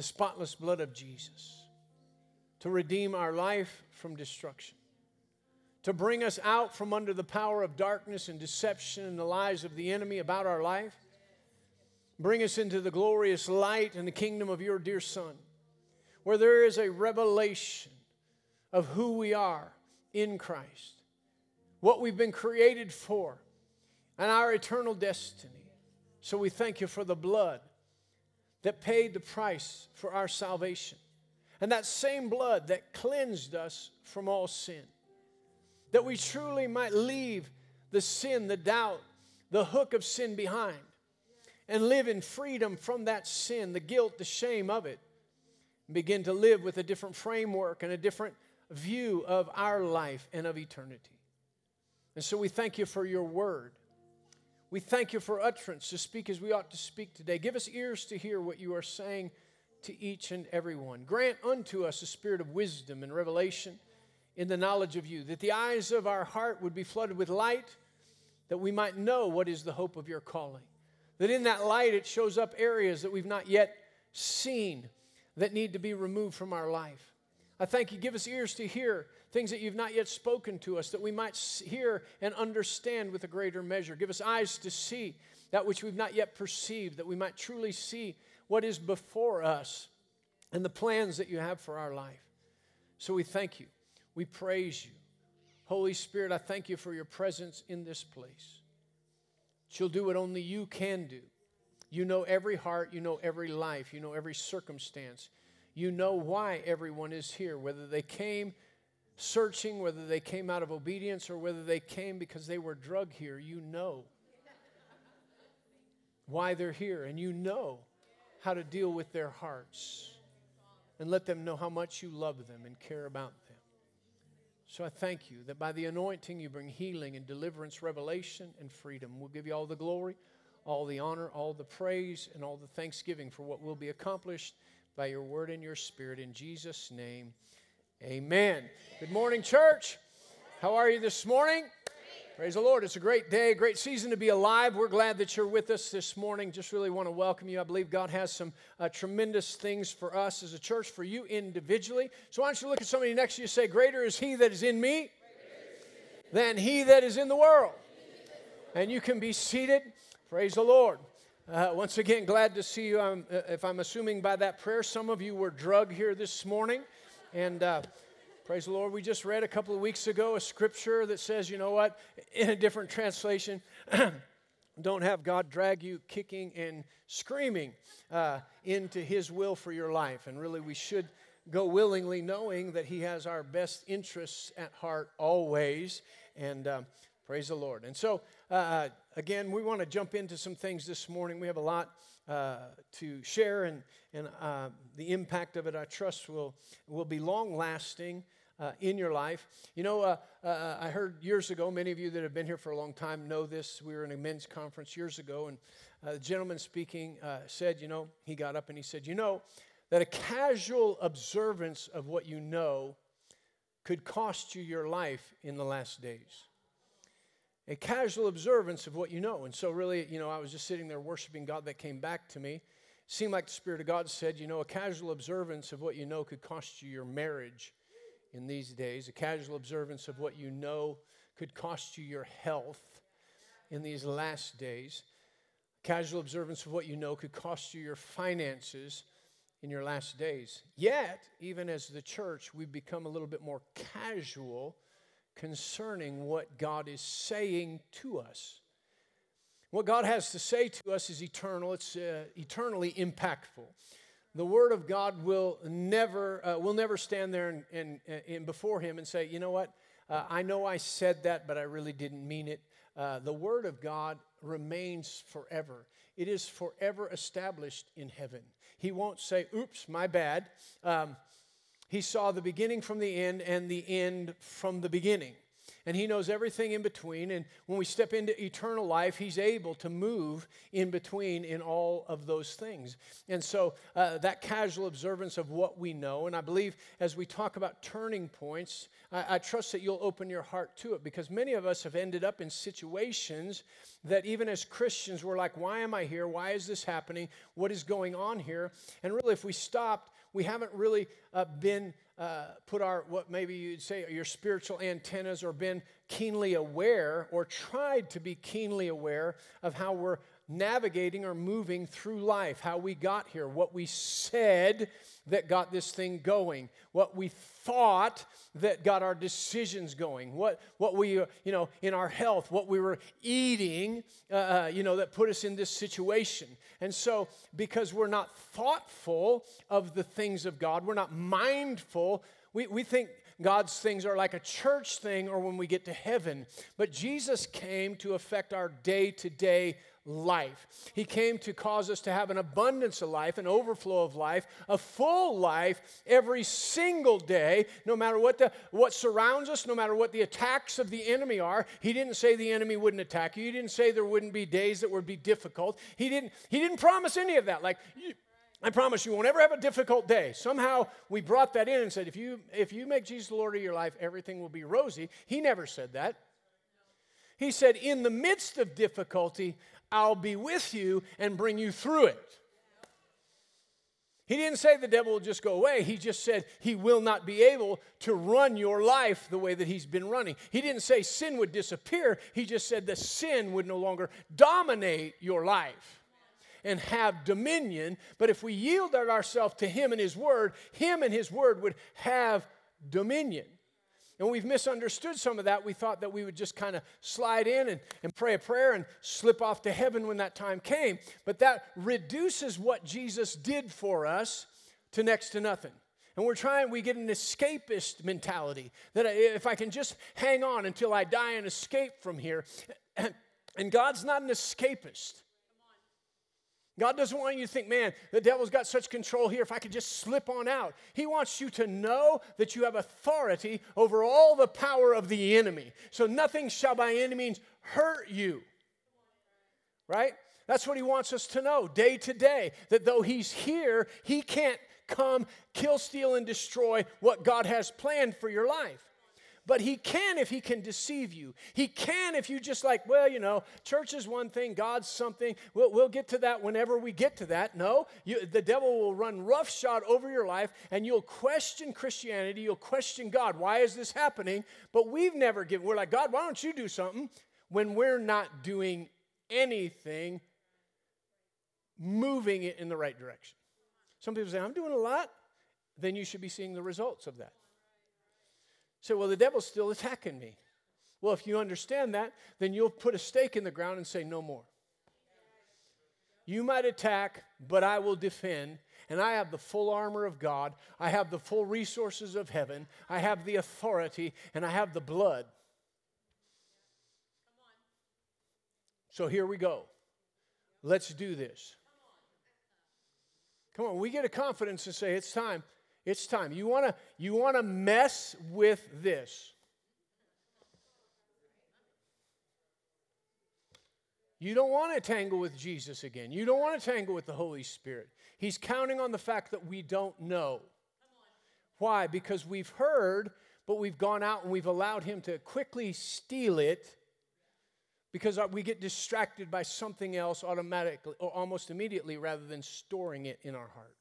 the spotless blood of Jesus to redeem our life from destruction, to bring us out from under the power of darkness and deception and the lies of the enemy about our life, bring us into the glorious light and the kingdom of your dear Son, where there is a revelation of who we are in Christ, what we've been created for, and our eternal destiny. So we thank you for the blood that paid the price for our salvation. And that same blood that cleansed us from all sin. That we truly might leave the sin, the doubt, the hook of sin behind and live in freedom from that sin, the guilt, the shame of it. And begin to live with a different framework and a different view of our life and of eternity. And so we thank you for your word. We thank you for utterance to speak as we ought to speak today. Give us ears to hear what you are saying to each and every one. Grant unto us a spirit of wisdom and revelation in the knowledge of you, that the eyes of our heart would be flooded with light, that we might know what is the hope of your calling. That in that light it shows up areas that we've not yet seen that need to be removed from our life. I thank you. Give us ears to hear things that you've not yet spoken to us, that we might hear and understand with a greater measure. Give us eyes to see that which we've not yet perceived, that we might truly see what is before us and the plans that you have for our life. So we thank you. We praise you. Holy Spirit, I thank you for your presence in this place. She'll do what only you can do. You know every heart, you know every life, you know every circumstance. You know why everyone is here, whether they came searching, whether they came out of obedience or whether they came because they were drug here. You know why they're here, and you know how to deal with their hearts and let them know how much you love them and care about them. So I thank you that by the anointing you bring healing and deliverance, revelation, and freedom. We'll give you all the glory, all the honor, all the praise, and all the thanksgiving for what will be accomplished by your word and your spirit. In Jesus' name, amen. Good morning, church. How are you this morning? Praise the Lord. It's a great day, great season to be alive. We're glad that you're with us this morning. Just really want to welcome you. I believe God has some uh, tremendous things for us as a church, for you individually. So why don't you look at somebody next to you and say, Greater is He that is in me than He that is in the world. And you can be seated. Praise the Lord. Uh, once again, glad to see you. I'm, uh, if I'm assuming by that prayer, some of you were drug here this morning. And uh, Praise the Lord. We just read a couple of weeks ago a scripture that says, you know what, in a different translation, don't have God drag you kicking and screaming uh, into His will for your life. And really, we should go willingly, knowing that He has our best interests at heart always. And um, praise the Lord. And so, uh, again, we want to jump into some things this morning. We have a lot uh, to share, and, and uh, the impact of it, I trust, will, will be long lasting uh, in your life. You know, uh, uh, I heard years ago, many of you that have been here for a long time know this. We were in a men's conference years ago, and uh, the gentleman speaking uh, said, you know, he got up and he said, you know, that a casual observance of what you know could cost you your life in the last days. A casual observance of what you know. And so, really, you know, I was just sitting there worshiping God that came back to me. It seemed like the Spirit of God said, you know, a casual observance of what you know could cost you your marriage in these days. A casual observance of what you know could cost you your health in these last days. Casual observance of what you know could cost you your finances in your last days. Yet, even as the church, we've become a little bit more casual concerning what God is saying to us. What God has to say to us is eternal, it's uh, eternally impactful the word of God will never, uh, will never stand there and, and, and, before him and say, you know what, uh, I know I said that, but I really didn't mean it. Uh, the word of God remains forever. It is forever established in heaven. He won't say, oops, my bad. Um, he saw the beginning from the end and the end from the beginning. and He knows everything in between. And when we step into eternal life, He's able to move in between in all of those things. And so uh, that casual observance of what we know, and I believe as we talk about turning points, I, I trust that you'll open your heart to it because many of us have ended up in situations that even as Christians, we're like, why am I here? Why is this happening? What is going on here? And really, if we stopped, we haven't really uh, been uh, put our, what maybe you'd say, your spiritual antennas or been keenly aware or tried to be keenly aware of how we're navigating or moving through life, how we got here, what we said that got this thing going, what we thought that got our decisions going, what, what we, uh, you know, in our health, what we were eating, uh, uh, you know, that put us in this situation. And so, because we're not thoughtful of the things of God, we're not mindful, we, we think God's things are like a church thing or when we get to heaven. But Jesus came to affect our day to day life. He came to cause us to have an abundance of life, an overflow of life, a full life every single day, no matter what, the, what surrounds us, no matter what the attacks of the enemy are. He didn't say the enemy wouldn't attack you. He didn't say there wouldn't be days that would be difficult. He didn't, he didn't promise any of that. Like, I promise you won't ever have a difficult day. Somehow we brought that in and said, if you, if you make Jesus the Lord of your life, everything will be rosy. He never said that. He said, in the midst of difficulty, I'll be with you and bring you through it. He didn't say the devil will just go away. He just said he will not be able to run your life the way that he's been running. He didn't say sin would disappear. He just said the sin would no longer dominate your life and have dominion. But if we yielded ourselves to him and his word, him and his word would have dominion. And we've misunderstood some of that. We thought that we would just kind of slide in and, and pray a prayer and slip off to heaven when that time came. But that reduces what Jesus did for us to next to nothing. And we're trying, we get an escapist mentality that if I can just hang on until I die and escape from here. And God's not an escapist. God doesn't want you to think, man, the devil's got such control here, if I could just slip on out. He wants you to know that you have authority over all the power of the enemy. So nothing shall by any means hurt you. Right? That's what he wants us to know day to day that though he's here, he can't come, kill, steal, and destroy what God has planned for your life. But he can if he can deceive you. He can if you just like, well, you know, church is one thing, God's something. We'll, we'll get to that whenever we get to that. No, you, the devil will run roughshod over your life and you'll question Christianity. You'll question God. Why is this happening? But we've never given, we're like, God, why don't you do something when we're not doing anything moving it in the right direction? Some people say, I'm doing a lot. Then you should be seeing the results of that. Say, well, the devil's still attacking me. Well, if you understand that, then you'll put a stake in the ground and say, no more. You might attack, but I will defend. And I have the full armor of God. I have the full resources of heaven. I have the authority, and I have the blood. So here we go. Let's do this. Come on, we get a confidence and say, it's time. It's time. You want to you want to mess with this. You don't want to tangle with Jesus again. You don't want to tangle with the Holy Spirit. He's counting on the fact that we don't know. Why? Because we've heard, but we've gone out and we've allowed him to quickly steal it because we get distracted by something else automatically or almost immediately rather than storing it in our heart.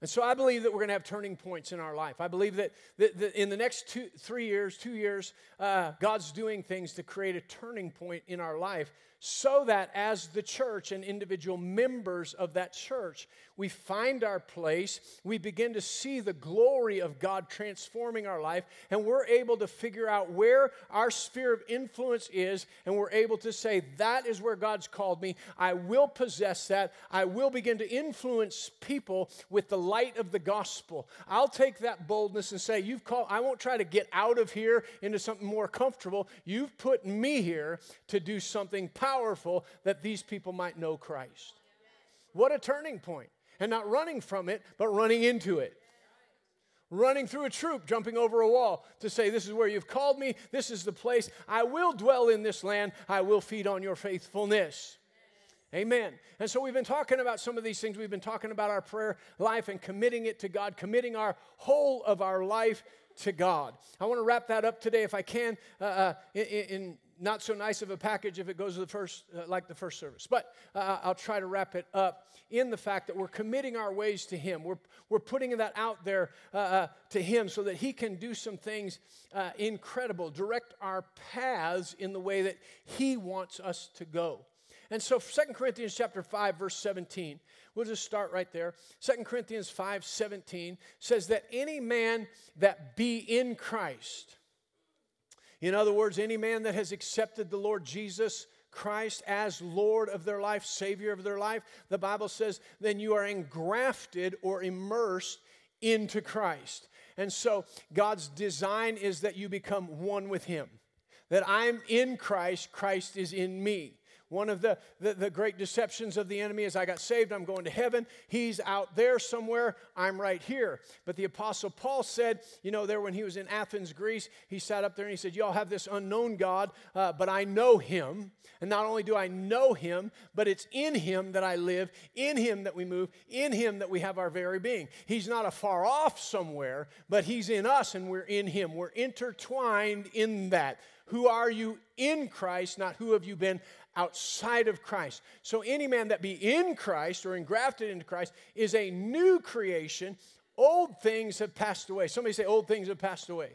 And so I believe that we're going to have turning points in our life. I believe that, that, that in the next two, three years, two years, uh, God's doing things to create a turning point in our life so that as the church and individual members of that church, we find our place, we begin to see the glory of God transforming our life, and we're able to figure out where our sphere of influence is, and we're able to say, That is where God's called me. I will possess that. I will begin to influence people with the light of the gospel. I'll take that boldness and say, You've called, I won't try to get out of here into something more comfortable. You've put me here to do something powerful that these people might know Christ. What a turning point. And not running from it, but running into it. running through a troop, jumping over a wall to say, This is where you've called me. This is the place. I will dwell in this land. I will feed on your faithfulness. Amen. And so we've been talking about some of these things. We've been talking about our prayer life and committing it to God, committing our whole of our life to God. I want to wrap that up today, if I can, uh, uh, in, in, not so nice of a package if it goes to the first, uh, like the first service. But uh, I'll try to wrap it up in the fact that we're committing our ways to Him. We're, we're putting that out there uh, uh, to Him so that He can do some things incredible, direct our paths in the way that He wants us to go. And so Second Corinthians chapter 5 verse 17. We'll just start right there. Second Corinthians 5 17 says that any man that be in Christ, in other words, any man that has accepted the Lord Jesus Christ as Lord of their life, Savior of their life, the Bible says, then you are engrafted or immersed into Christ. And so God's design is that you become one with Him. That I'm in Christ, Christ is in me. One of the, the, the, great deceptions of the enemy is I got saved, I'm going to heaven. He's out there somewhere, I'm right here. But the Apostle Paul said, you know, there when he was in Athens, Greece, he sat up there and he said, Y'all have this unknown God, uh, but I know him. And not only do I know him, but it's in him that I live, in him that we move, in him that we have our very being. He's not a far off somewhere, but he's in us and we're in him. We're intertwined in that. Who are you in Christ, not who have you been outside of Christ. So any man that be in Christ or engrafted into Christ is a new creation. Old things have passed away. Somebody say, Old things have passed away.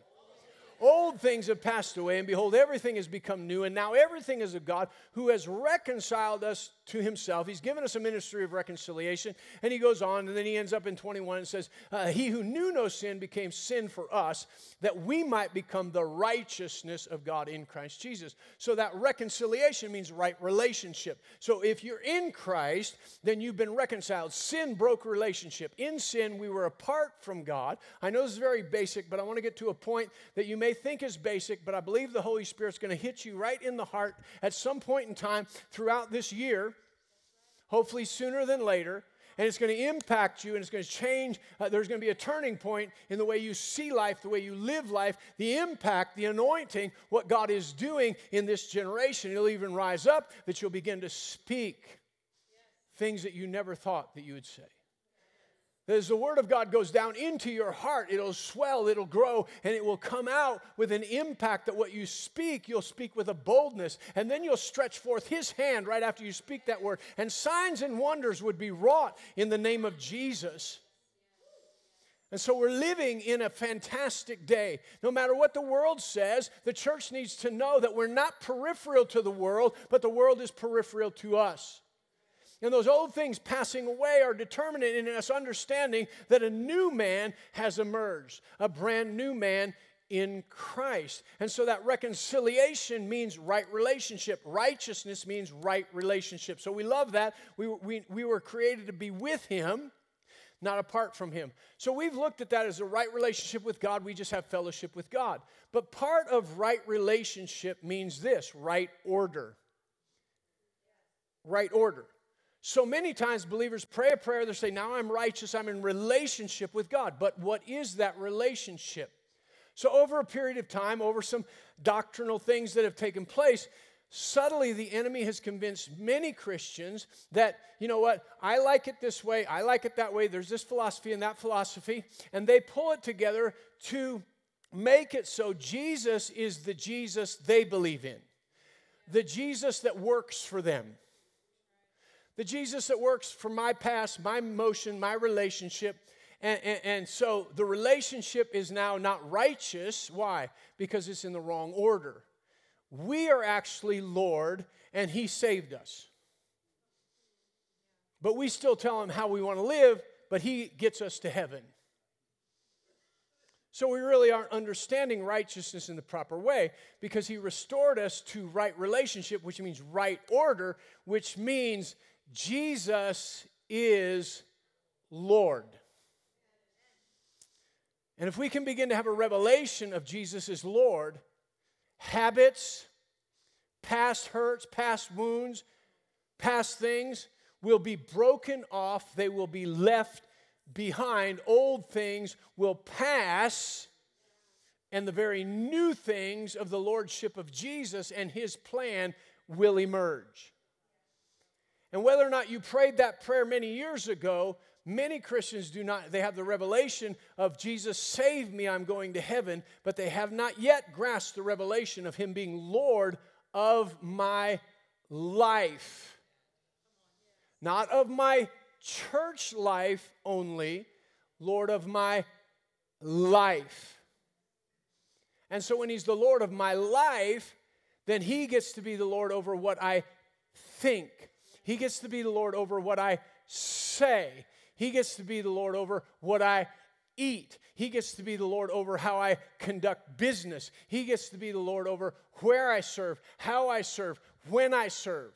Old things have passed away, and behold, everything has become new, and now everything is of God who has reconciled us to himself. He's given us a ministry of reconciliation, and he goes on, and then he ends up in 21 and says, uh, He who knew no sin became sin for us, that we might become the righteousness of God in Christ Jesus. So that reconciliation means right relationship. So if you're in Christ, then you've been reconciled. Sin broke relationship. In sin, we were apart from God. I know this is very basic, but I want to get to a point that you may think is basic, but I believe the Holy Spirit's going to hit you right in the heart at some point in time throughout this year hopefully sooner than later. And it's going to impact you and it's going to change. Uh, there's going to be a turning point in the way you see life, the way you live life, the impact, the anointing, what God is doing in this generation. It'll even rise up that you'll begin to speak things that you never thought that you would say. As the Word of God goes down into your heart, it'll swell, it'll grow, and it will come out with an impact that what you speak, you'll speak with a boldness. And then you'll stretch forth His hand right after you speak that word. And signs and wonders would be wrought in the name of Jesus. And so we're living in a fantastic day. No matter what the world says, the church needs to know that we're not peripheral to the world, but the world is peripheral to us. And those old things passing away are determinant in us understanding that a new man has emerged, a brand new man in Christ. And so that reconciliation means right relationship. Righteousness means right relationship. So we love that. We, we, we were created to be with Him, not apart from Him. So we've looked at that as a right relationship with God. We just have fellowship with God. But part of right relationship means this right order. Right order. So many times believers pray a prayer, they say, Now I'm righteous, I'm in relationship with God. But what is that relationship? So, over a period of time, over some doctrinal things that have taken place, subtly the enemy has convinced many Christians that, you know what, I like it this way, I like it that way, there's this philosophy and that philosophy, and they pull it together to make it so Jesus is the Jesus they believe in, the Jesus that works for them. The Jesus that works for my past, my motion, my relationship. And, and, and, so the relationship is now not righteous. Why? Because it's in the wrong order. We are actually Lord, and He saved us. But we still tell Him how we want to live, but He gets us to heaven. So we really aren't understanding righteousness in the proper way because He restored us to right relationship, which means right order, which means Jesus is Lord. And if we can begin to have a revelation of Jesus as Lord, habits, past hurts, past wounds, past things will be broken off, they will be left behind, old things will pass, and the very new things of the Lordship of Jesus and His plan will emerge. And whether or not you prayed that prayer many years ago, many Christians do not, they have the revelation of Jesus, save me, I'm going to heaven, but they have not yet grasped the revelation of Him being Lord of my life. Not of my church life only, Lord of my life. And so when He's the Lord of my life, then He gets to be the Lord over what I think. He gets to be the Lord over what I say. He gets to be the Lord over what I eat. He gets to be the Lord over how I conduct business. He gets to be the Lord over where I serve, how I serve, when I serve.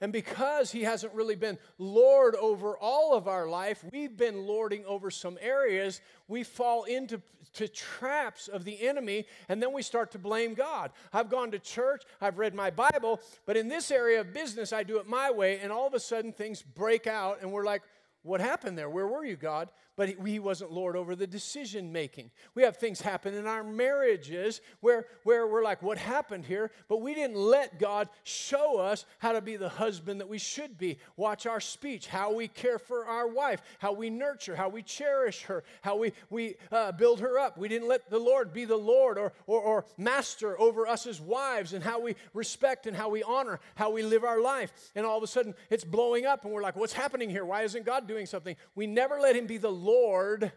And because he hasn't really been Lord over all of our life, we've been lording over some areas. We fall into to traps of the enemy, and then we start to blame God. I've gone to church, I've read my Bible, but in this area of business, I do it my way, and all of a sudden things break out, and we're like, what happened there? Where were you, God? But he wasn't Lord over the decision making. We have things happen in our marriages where, where we're like, what happened here? But we didn't let God show us how to be the husband that we should be. Watch our speech, how we care for our wife, how we nurture, how we cherish her, how we, we uh, build her up. We didn't let the Lord be the Lord or, or, or master over us as wives and how we respect and how we honor, how we live our life. And all of a sudden it's blowing up and we're like, what's happening here? Why isn't God doing something? We never let Him be the Lord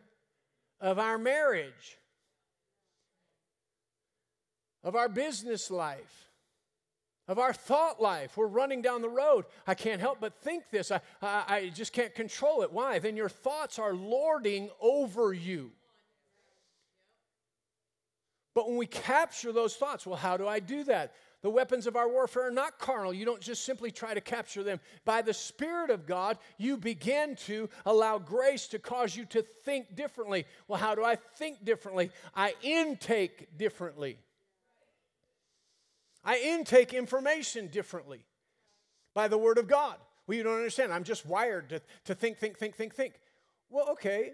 of our marriage, of our business life, of our thought life. We're running down the road. I can't help but think this. I, I, I just can't control it. Why? Then your thoughts are lording over you. But when we capture those thoughts, well, how do I do that? The weapons of our warfare are not carnal. You don't just simply try to capture them. By the Spirit of God, you begin to allow grace to cause you to think differently. Well, how do I think differently? I intake differently. I intake information differently by the Word of God. Well, you don't understand. I'm just wired to, to think, think, think, think, think. Well, okay,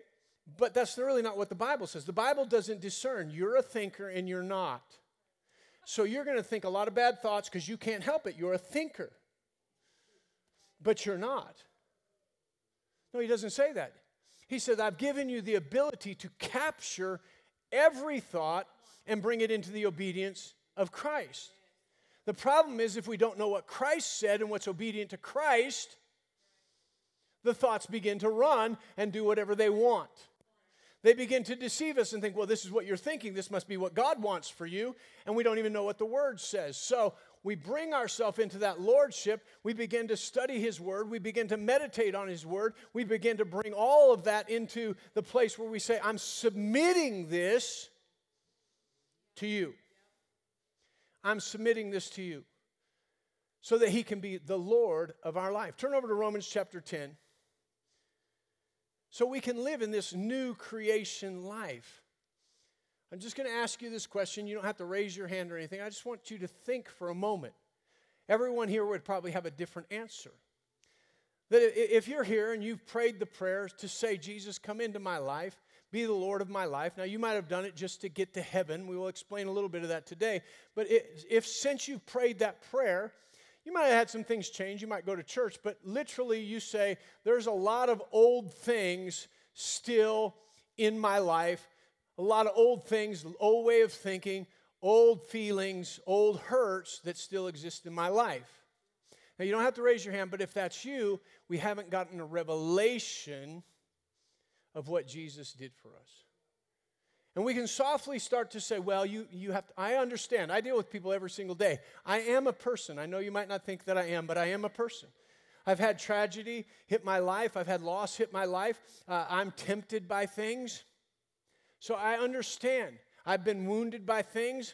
but that's really not what the Bible says. The Bible doesn't discern. You're a thinker and you're not. So you're going to think a lot of bad thoughts because you can't help it. You're a thinker. But you're not. No, he doesn't say that. He said, I've given you the ability to capture every thought and bring it into the obedience of Christ. The problem is, if we don't know what Christ said and what's obedient to Christ, the thoughts begin to run and do whatever they want. They begin to deceive us and think, well, this is what you're thinking. This must be what God wants for you. And we don't even know what the word says. So we bring ourselves into that lordship. We begin to study his word. We begin to meditate on his word. We begin to bring all of that into the place where we say, I'm submitting this to you. I'm submitting this to you so that he can be the Lord of our life. Turn over to Romans chapter 10 so we can live in this new creation life. I'm just going to ask you this question. You don't have to raise your hand or anything. I just want you to think for a moment. Everyone here would probably have a different answer. That if you're here and you've prayed the prayers to say, Jesus, come into my life, be the Lord of my life. Now, you might have done it just to get to heaven. We will explain a little bit of that today. But if since you've prayed that prayer, you might have had some things change. You might go to church, but literally you say, There's a lot of old things still in my life, a lot of old things, old way of thinking, old feelings, old hurts that still exist in my life. Now, you don't have to raise your hand, but if that's you, we haven't gotten a revelation of what Jesus did for us. And we can softly start to say, well, you, you have to, I understand. I deal with people every single day. I am a person. I know you might not think that I am, but I am a person. I've had tragedy hit my life, I've had loss hit my life. Uh, I'm tempted by things. So I understand. I've been wounded by things.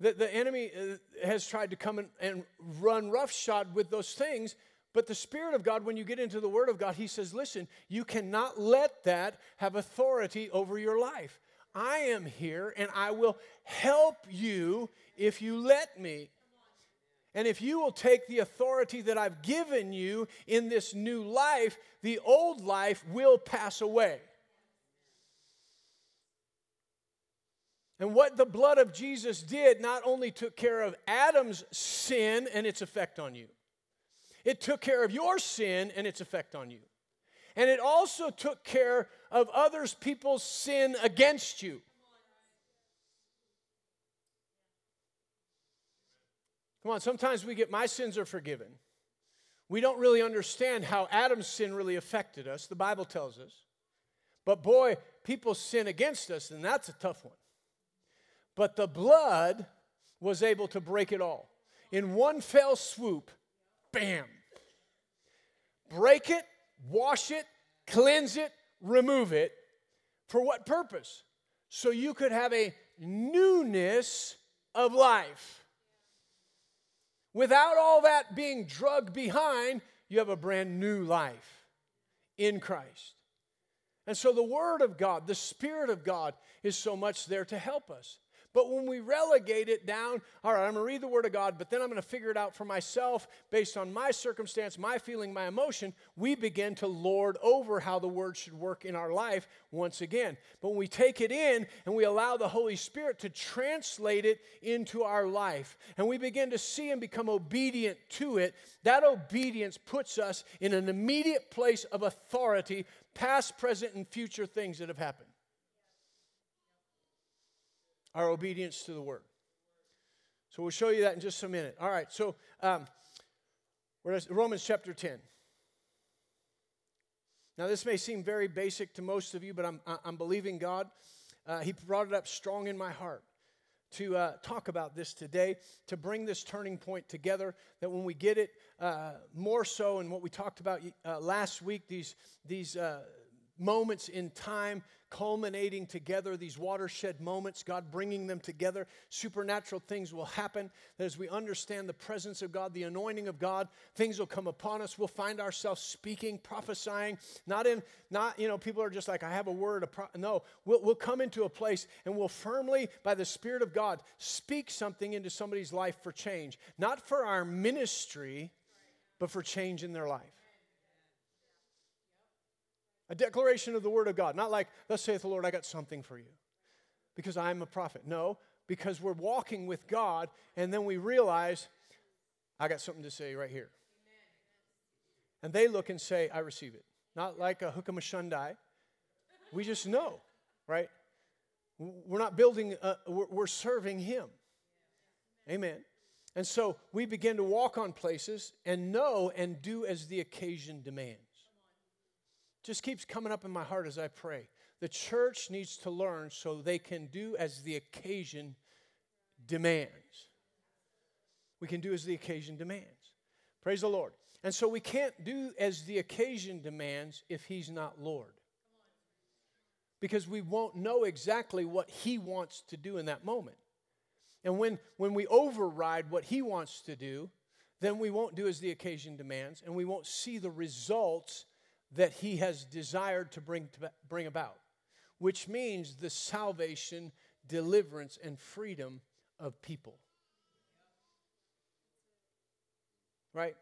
that the enemy uh, has tried to come and, and run roughshod with those things, but the Spirit of God, when you get into the Word of God, He says, listen, you cannot let that have authority over your life. I am here and I will help you if you let me. And if you will take the authority that I've given you in this new life, the old life will pass away. And what the blood of Jesus did not only took care of Adam's sin and its effect on you, it took care of your sin and its effect on you. And it also took care of others people's sin against you. Come on, sometimes we get my sins are forgiven. We don't really understand how Adam's sin really affected us, the Bible tells us. But boy, people sin against us, and that's a tough one. But the blood was able to break it all. In one fell swoop, bam. Break it, wash it, cleanse it, remove it. For what purpose? So you could have a newness of life. Without all that being drugged behind, you have a brand new life in Christ. And so the Word of God, the Spirit of God, is so much there to help us. But when we relegate it down, all right, I'm going to read the Word of God, but then I'm going to figure it out for myself based on my circumstance, my feeling, my emotion, we begin to lord over how the Word should work in our life once again. But when we take it in and we allow the Holy Spirit to translate it into our life, and we begin to see and become obedient to it, that obedience puts us in an immediate place of authority, past, present, and future things that have happened our obedience to the word. So we'll show you that in just a minute. All right, so um, Romans chapter 10. Now, this may seem very basic to most of you, but I'm, I'm believing God. Uh, he brought it up strong in my heart to uh, talk about this today, to bring this turning point together, that when we get it uh, more so in what we talked about uh, last week, these, these uh, moments in time culminating together, these watershed moments, God bringing them together. Supernatural things will happen. That as we understand the presence of God, the anointing of God, things will come upon us. We'll find ourselves speaking, prophesying. Not in, not, you know, people are just like, I have a word. A pro-. No, we'll, we'll come into a place and we'll firmly, by the Spirit of God, speak something into somebody's life for change. Not for our ministry, but for change in their life. A declaration of the Word of God. Not like, thus saith the Lord, I got something for you because I'm a prophet. No, because we're walking with God and then we realize, I got something to say right here. And they look and say, I receive it. Not like a hookah shundai. We just know, right? We're not building, uh, a, we're serving Him. Amen. And so we begin to walk on places and know and do as the occasion demands just keeps coming up in my heart as I pray. The church needs to learn so they can do as the occasion demands. We can do as the occasion demands. Praise the Lord. And so we can't do as the occasion demands if He's not Lord. Because we won't know exactly what He wants to do in that moment. And when, when we override what He wants to do, then we won't do as the occasion demands and we won't see the results that he has desired to bring, to bring about, which means the salvation, deliverance, and freedom of people. Right?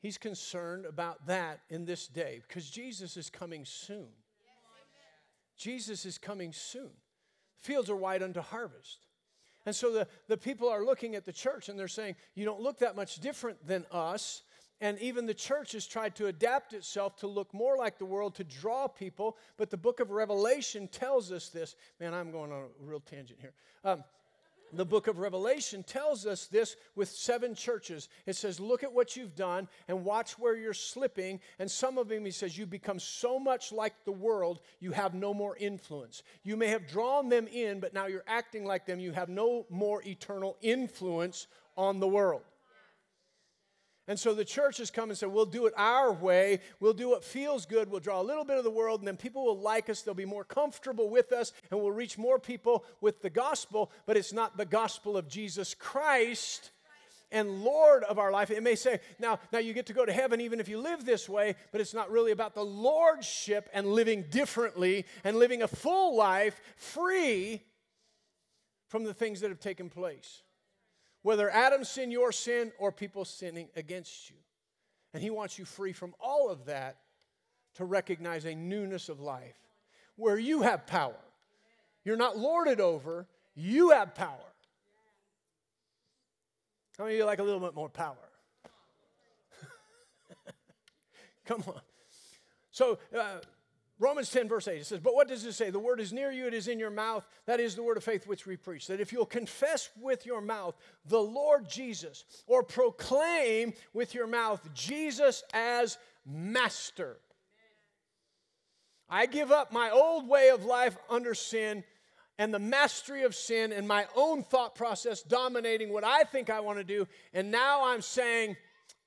He's concerned about that in this day because Jesus is coming soon. Jesus is coming soon. Fields are wide unto harvest. And so the, the people are looking at the church and they're saying, You don't look that much different than us. And even the church has tried to adapt itself to look more like the world to draw people. But the book of Revelation tells us this. Man, I'm going on a real tangent here. Um, the book of Revelation tells us this with seven churches. It says, Look at what you've done and watch where you're slipping. And some of them, he says, You become so much like the world, you have no more influence. You may have drawn them in, but now you're acting like them. You have no more eternal influence on the world. And so the church has come and said, we'll do it our way. We'll do what feels good. We'll draw a little bit of the world, and then people will like us. They'll be more comfortable with us, and we'll reach more people with the gospel. But it's not the gospel of Jesus Christ and Lord of our life. It may say, now, now you get to go to heaven even if you live this way, but it's not really about the lordship and living differently and living a full life free from the things that have taken place. Whether Adam's sin, your sin, or people sinning against you. And He wants you free from all of that to recognize a newness of life where you have power. You're not lorded over, you have power. How many of you like a little bit more power? Come on. So, uh, Romans 10, verse 8, it says, But what does it say? The word is near you, it is in your mouth. That is the word of faith which we preach. That if you'll confess with your mouth the Lord Jesus, or proclaim with your mouth Jesus as Master. I give up my old way of life under sin and the mastery of sin and my own thought process dominating what I think I want to do. And now I'm saying,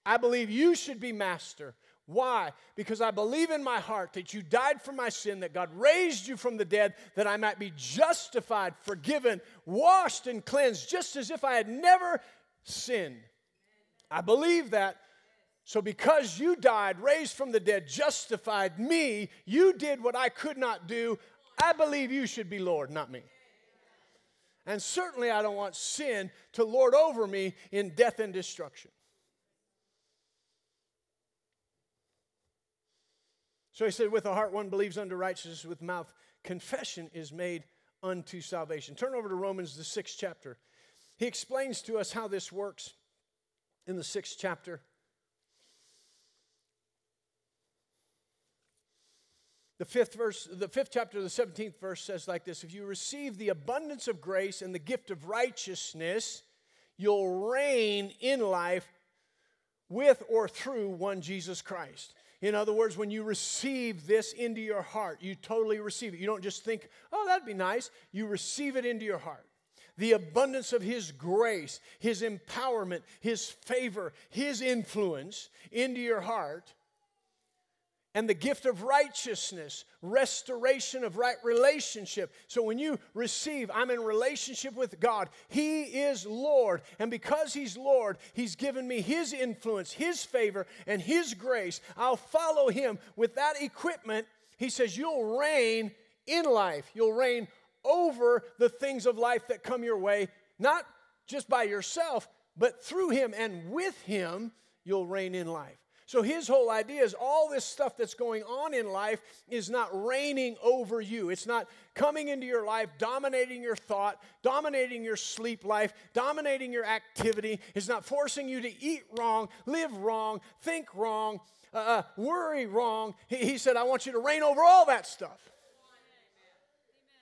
I believe you should be master. Why? Because I believe in my heart that you died for my sin, that God raised you from the dead, that I might be justified, forgiven, washed, and cleansed, just as if I had never sinned. I believe that. So, because you died, raised from the dead, justified me, you did what I could not do. I believe you should be Lord, not me. And certainly, I don't want sin to lord over me in death and destruction. So he said, With the heart one believes unto righteousness, with mouth confession is made unto salvation. Turn over to Romans, the sixth chapter. He explains to us how this works in the sixth chapter. The fifth verse, the fifth chapter, the 17th verse says like this If you receive the abundance of grace and the gift of righteousness, you'll reign in life with or through one Jesus Christ. In other words, when you receive this into your heart, you totally receive it. You don't just think, oh, that'd be nice. You receive it into your heart. The abundance of His grace, His empowerment, His favor, His influence into your heart and the gift of righteousness, restoration of right relationship. So when you receive, I'm in relationship with God. He is Lord. And because He's Lord, He's given me His influence, His favor, and His grace. I'll follow Him with that equipment. He says, You'll reign in life, you'll reign over the things of life that come your way, not just by yourself, but through Him and with Him, you'll reign in life. So his whole idea is all this stuff that's going on in life is not reigning over you. It's not coming into your life, dominating your thought, dominating your sleep life, dominating your activity. It's not forcing you to eat wrong, live wrong, think wrong, uh, uh worry wrong. He, he said, I want you to reign over all that stuff.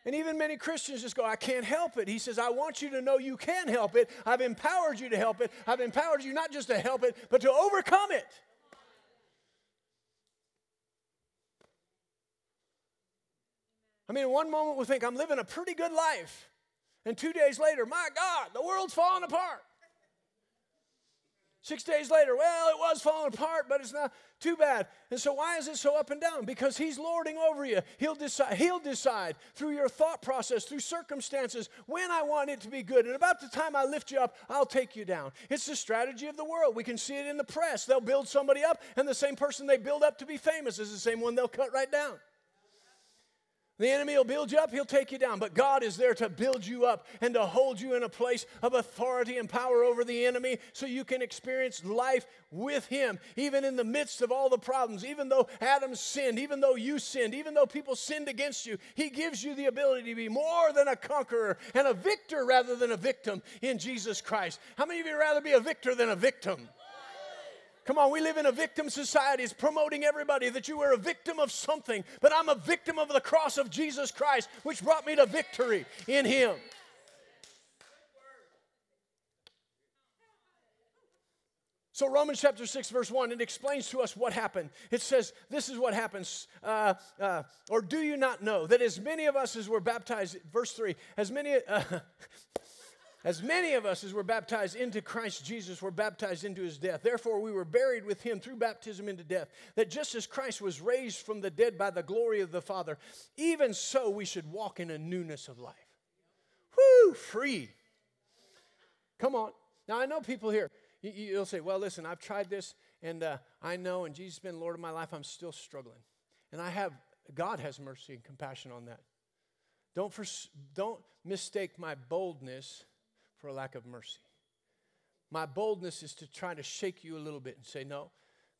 And even many Christians just go, I can't help it. He says, I want you to know you can help it. I've empowered you to help it. I've empowered you not just to help it, but to overcome it. I mean, in one moment we think I'm living a pretty good life. And two days later, my God, the world's falling apart. Six days later, well, it was falling apart, but it's not too bad. And so, why is it so up and down? Because He's lording over you. He'll decide, He'll decide through your thought process, through circumstances, when I want it to be good. And about the time I lift you up, I'll take you down. It's the strategy of the world. We can see it in the press. They'll build somebody up, and the same person they build up to be famous is the same one they'll cut right down. The enemy will build you up, he'll take you down. But God is there to build you up and to hold you in a place of authority and power over the enemy so you can experience life with him, even in the midst of all the problems. Even though Adam sinned, even though you sinned, even though people sinned against you, he gives you the ability to be more than a conqueror and a victor rather than a victim in Jesus Christ. How many of you rather be a victor than a victim? Come on, we live in a victim society. It's promoting everybody that you were a victim of something, but I'm a victim of the cross of Jesus Christ, which brought me to victory in Him. So, Romans chapter 6, verse 1, it explains to us what happened. It says, This is what happens. Uh, uh, or do you not know that as many of us as were baptized, verse 3, as many, uh, as many of us as were baptized into Christ Jesus were baptized into his death. Therefore, we were buried with him through baptism into death, that just as Christ was raised from the dead by the glory of the Father, even so we should walk in a newness of life. Whoo, free. Come on. Now, I know people here, you'll say, well, listen, I've tried this, and uh, I know, and Jesus has been Lord of my life, I'm still struggling. And I have, God has mercy and compassion on that. Don't, for, don't mistake my boldness for a lack of mercy. My boldness is to try to shake you a little bit and say, no,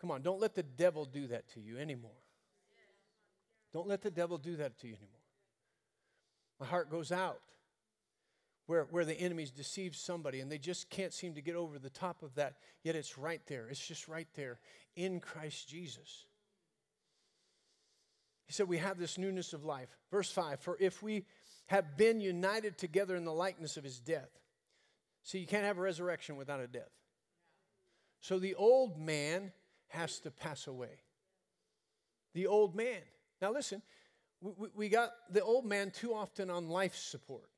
come on, don't let the devil do that to you anymore. Don't let the devil do that to you anymore. My heart goes out where, where the enemies deceive somebody and they just can't seem to get over the top of that, yet it's right there. It's just right there in Christ Jesus. He said, We have this newness of life. Verse 5 For if we have been united together in the likeness of his death, see, you can't have a resurrection without a death. So the old man has to pass away. The old man. Now, listen, we, we got the old man too often on life support.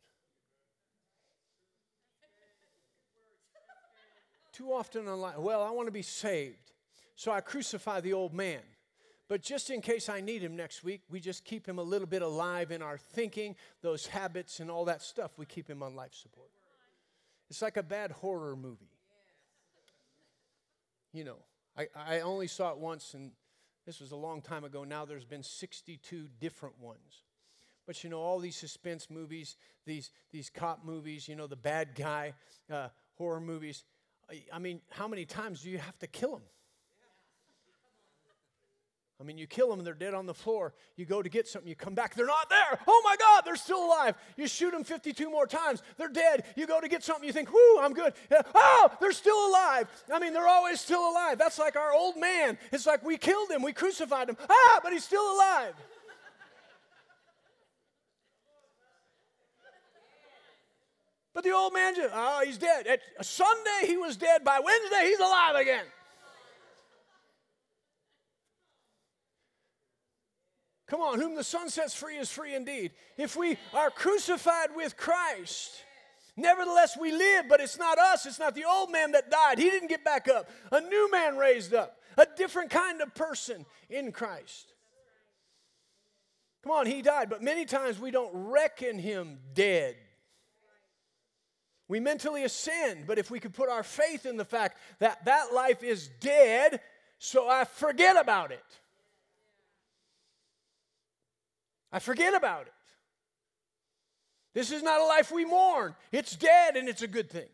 Too often on life. Well, I want to be saved. So I crucify the old man. But just in case I need him next week, we just keep him a little bit alive in our thinking, those habits and all that stuff. We keep him on life support. It's like a bad horror movie. You know, I, I only saw it once, and this was a long time ago. Now there's been 62 different ones. But you know, all these suspense movies, these, these cop movies, you know, the bad guy uh, horror movies. I, I mean, how many times do you have to kill them? I mean, you kill them they're dead on the floor. You go to get something, you come back, they're not there. Oh my God, they're still alive. You shoot them 52 more times, they're dead. You go to get something, you think, whoo, I'm good. Oh, they're still alive. I mean, they're always still alive. That's like our old man. It's like we killed him, we crucified him. Ah, but he's still alive. But the old man just, oh, he's dead. At Sunday, he was dead. By Wednesday, he's alive again. Come on, whom the Son sets free is free indeed. If we are crucified with Christ, nevertheless we live, but it's not us, it's not the old man that died. He didn't get back up. A new man raised up, a different kind of person in Christ. Come on, he died, but many times we don't reckon him dead. We mentally ascend, but if we could put our faith in the fact that that life is dead, so I forget about it. I forget about it. This is not a life we mourn. It's dead and it's a good thing.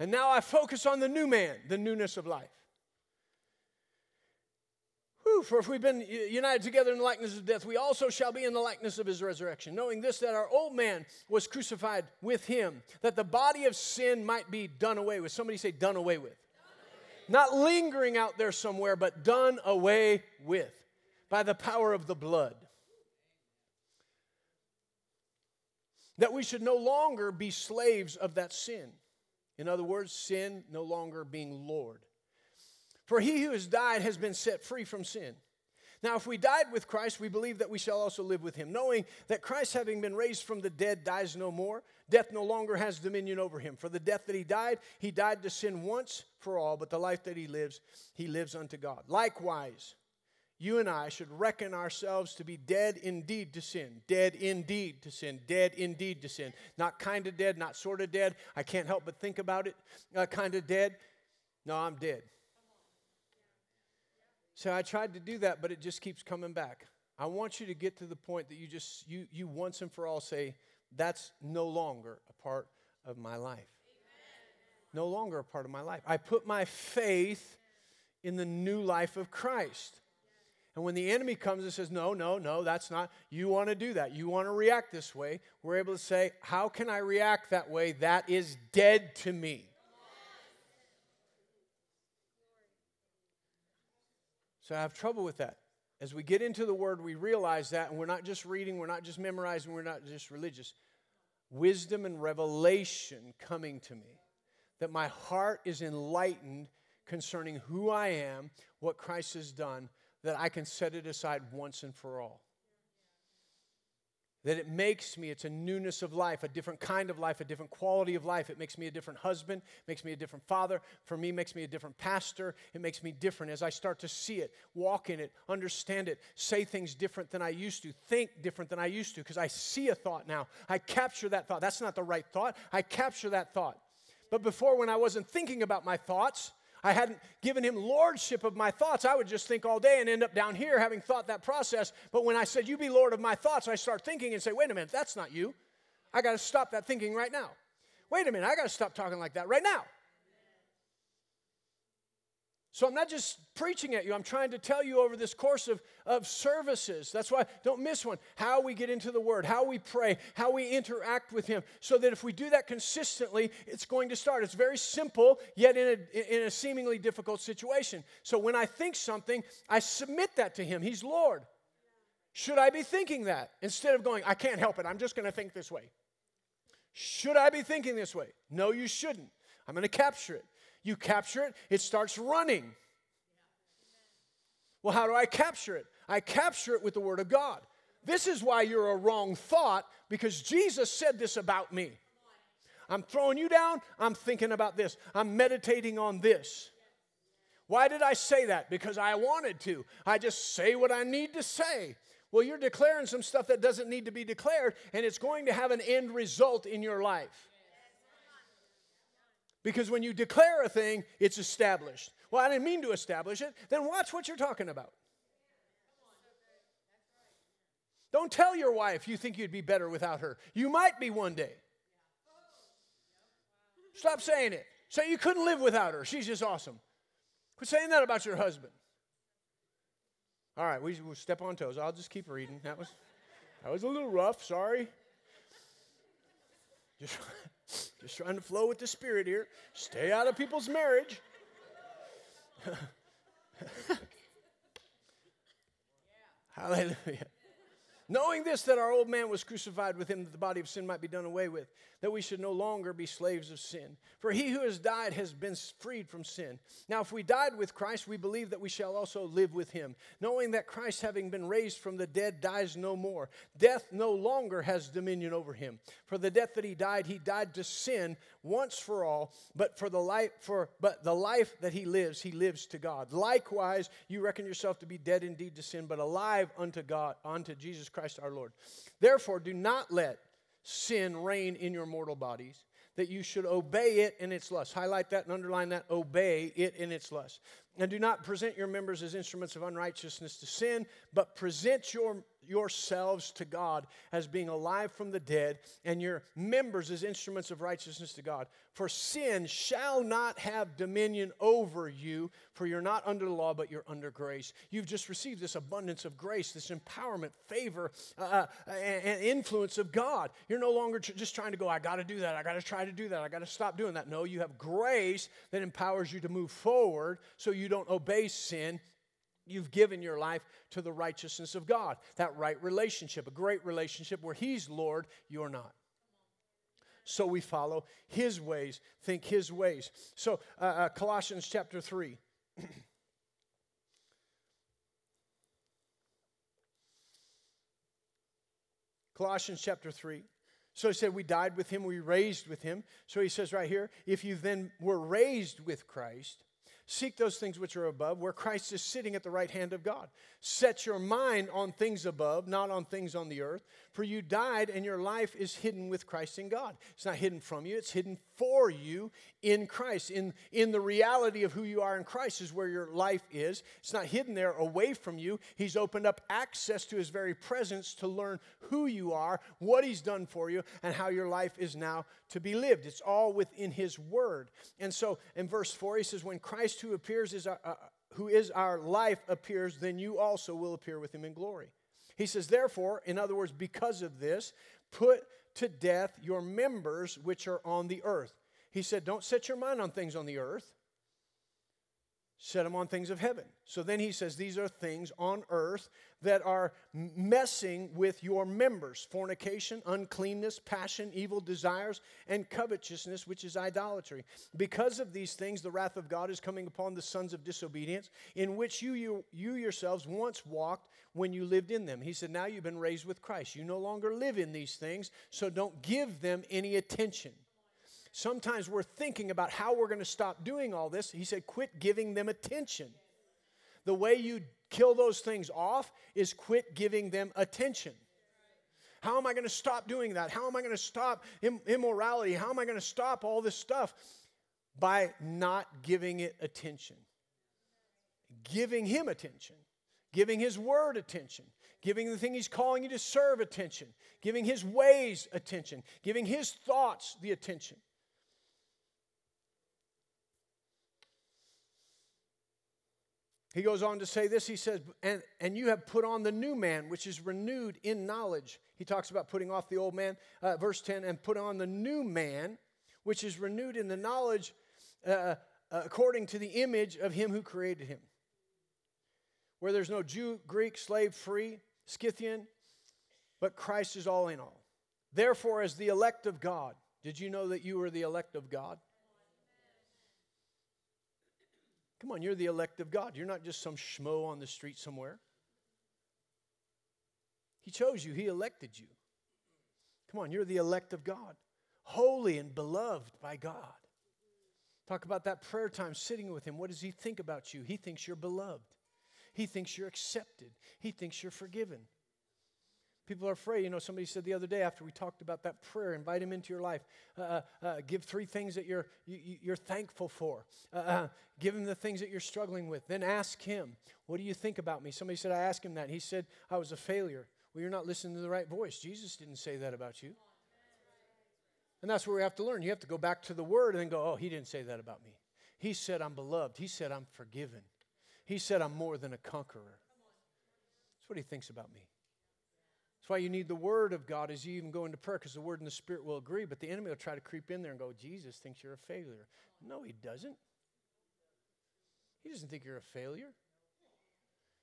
And now I focus on the new man, the newness of life. Whew, for if we've been united together in the likeness of death, we also shall be in the likeness of his resurrection, knowing this that our old man was crucified with him, that the body of sin might be done away with. Somebody say, done away with. Not lingering out there somewhere, but done away with by the power of the blood. That we should no longer be slaves of that sin. In other words, sin no longer being Lord. For he who has died has been set free from sin. Now, if we died with Christ, we believe that we shall also live with him, knowing that Christ, having been raised from the dead, dies no more. Death no longer has dominion over him. For the death that he died, he died to sin once for all, but the life that he lives, he lives unto God. Likewise, you and I should reckon ourselves to be dead indeed to sin, dead indeed to sin, dead indeed to sin. Not kind of dead, not sort of dead. I can't help but think about it. Uh, kind of dead. No, I'm dead. So I tried to do that, but it just keeps coming back. I want you to get to the point that you just, you, you once and for all say, that's no longer a part of my life. No longer a part of my life. I put my faith in the new life of Christ. And when the enemy comes and says, No, no, no, that's not, you want to do that. You want to react this way. We're able to say, How can I react that way? That is dead to me. So I have trouble with that. As we get into the word, we realize that, and we're not just reading, we're not just memorizing, we're not just religious. Wisdom and revelation coming to me. That my heart is enlightened concerning who I am, what Christ has done that I can set it aside once and for all. That it makes me, it's a newness of life, a different kind of life, a different quality of life. It makes me a different husband, makes me a different father. For me, makes me a different pastor. It makes me different as I start to see it, walk in it, understand it, say things different than I used to, think different than I used to, because I see a thought now. I capture that thought. That's not the right thought. I capture that thought. But before, when I wasn't thinking about my thoughts, I hadn't given him lordship of my thoughts. I would just think all day and end up down here having thought that process. But when I said, You be Lord of my thoughts, I start thinking and say, Wait a minute, that's not you. I got to stop that thinking right now. Wait a minute, I got to stop talking like that right now. So I'm not just preaching at you, I'm trying to tell you over this course of, of services. That's why don't miss one. How we get into the Word, how we pray, how we interact with Him, so that if we do that consistently, it's going to start. It's very simple, yet in a, in a seemingly difficult situation. So when I think something, I submit that to Him. He's Lord. Should I be thinking that instead of going, I can't help it, I'm just going to think this way? Should I be thinking this way? No, you shouldn't. I'm going to capture it. You capture it, it starts running. Well, how do I capture it? I capture it with the Word of God. This is why you're a wrong thought because Jesus said this about me. I'm throwing you down, I'm thinking about this, I'm meditating on this. Why did I say that? Because I wanted to. I just say what I need to say. Well, you're declaring some stuff that doesn't need to be declared, and it's going to have an end result in your life. Because when you declare a thing, it's established. Well, I didn't mean to establish it. Then watch what you're talking about. Don't tell your wife you think you'd be better without her. You might be one day. Stop saying it. Say you couldn't live without her. She's just awesome. Quit saying that about your husband. All right, we will step on toes. I'll just keep reading. That was that was a little rough. Sorry. Just just trying to flow with the Spirit here. Stay out of people's marriage. Hallelujah. Knowing this, that our old man was crucified with him, that the body of sin might be done away with, that we should no longer be slaves of sin. For he who has died has been freed from sin. Now, if we died with Christ, we believe that we shall also live with him, knowing that Christ, having been raised from the dead, dies no more. Death no longer has dominion over him. For the death that he died, he died to sin once for all, but for the life for but the life that he lives, he lives to God. Likewise, you reckon yourself to be dead indeed to sin, but alive unto God, unto Jesus Christ our Lord. Therefore, do not let sin reign in your mortal bodies, that you should obey it in its lust. Highlight that and underline that obey it in its lust. And do not present your members as instruments of unrighteousness to sin, but present your, yourselves to God as being alive from the dead, and your members as instruments of righteousness to God. For sin shall not have dominion over you, for you're not under the law, but you're under grace. You've just received this abundance of grace, this empowerment, favor, uh, uh and influence of God. You're no longer just trying to go, I got to do that, I got to try to do that, I got to stop doing that. No, you have grace that empowers you to move forward so you don't obey sin. You've given your life to the righteousness of God, that right relationship, a great relationship where He's Lord, you're not so we follow his ways, think his ways. So, uh, uh, Colossians chapter 3. Colossians chapter 3. So he said, We died with him, we raised with him. So he says right here, if you then were raised with Christ, Seek those things which are above, where Christ is sitting at the right hand of God. Set your mind on things above, not on things on the earth. For you died, and your life is hidden with Christ in God. It's not hidden from you, it's hidden for you in Christ. In, in the reality of who you are in Christ is where your life is. It's not hidden there away from you. He's opened up access to his very presence to learn who you are, what he's done for you, and how your life is now to be lived. It's all within his word. And so in verse 4, he says, When Christ who appears is our, uh, who is our life appears, then you also will appear with him in glory. He says, Therefore, in other words, because of this, put to death your members which are on the earth. He said, Don't set your mind on things on the earth, set them on things of heaven. So then he says, These are things on earth that are messing with your members fornication, uncleanness, passion, evil desires, and covetousness, which is idolatry. Because of these things, the wrath of God is coming upon the sons of disobedience, in which you, you, you yourselves once walked when you lived in them. He said, Now you've been raised with Christ. You no longer live in these things, so don't give them any attention. Sometimes we're thinking about how we're going to stop doing all this. He said, Quit giving them attention. The way you kill those things off is quit giving them attention. How am I going to stop doing that? How am I going to stop Im- immorality? How am I going to stop all this stuff? By not giving it attention. Giving Him attention, giving His Word attention, giving the thing He's calling you to serve attention, giving His ways attention, giving His thoughts the attention. He goes on to say this. He says, and, and you have put on the new man, which is renewed in knowledge. He talks about putting off the old man. Uh, verse 10, and put on the new man, which is renewed in the knowledge uh, uh, according to the image of him who created him. Where there's no Jew, Greek, slave, free, Scythian, but Christ is all in all. Therefore, as the elect of God, did you know that you were the elect of God? Come on, you're the elect of God. You're not just some schmo on the street somewhere. He chose you, He elected you. Come on, you're the elect of God, holy and beloved by God. Talk about that prayer time sitting with Him. What does He think about you? He thinks you're beloved, He thinks you're accepted, He thinks you're forgiven. People are afraid. You know, somebody said the other day after we talked about that prayer, invite him into your life. Uh, uh, uh give three things that you're, you, are thankful for. Uh, uh, give him the things that you're struggling with. Then ask him, What do you think about me? Somebody said, I asked him that. He said, I was a failure. Well, you're not listening to the right voice. Jesus didn't say that about you. And that's where we have to learn. You have to go back to the word and then go, Oh, he didn't say that about me. He said, I'm beloved. He said, I'm forgiven. He said, I'm more than a conqueror. That's what he thinks about me. That's why you need the Word of God as you even go into prayer, because the Word and the Spirit will agree. But the enemy will try to creep in there and go, Jesus thinks you're a failure. No, he doesn't. He doesn't think you're a failure.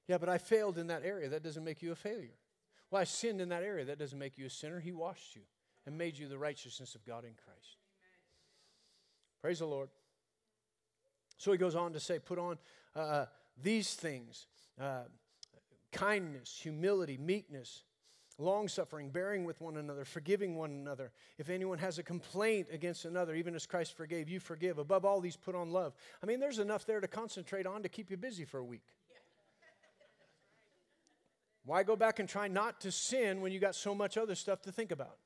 Yeah, but I failed in that area. That doesn't make you a failure. Well, I sinned in that area. That doesn't make you a sinner. He washed you and made you the righteousness of God in Christ. Praise the Lord. So he goes on to say, put on uh, these things uh, kindness, humility, meekness long suffering, bearing with one another, forgiving one another. If anyone has a complaint against another, even as Christ forgave, you forgive. Above all these, put on love. I mean, there's enough there to concentrate on to keep you busy for a week. Why go back and try not to sin when you got so much other stuff to think about?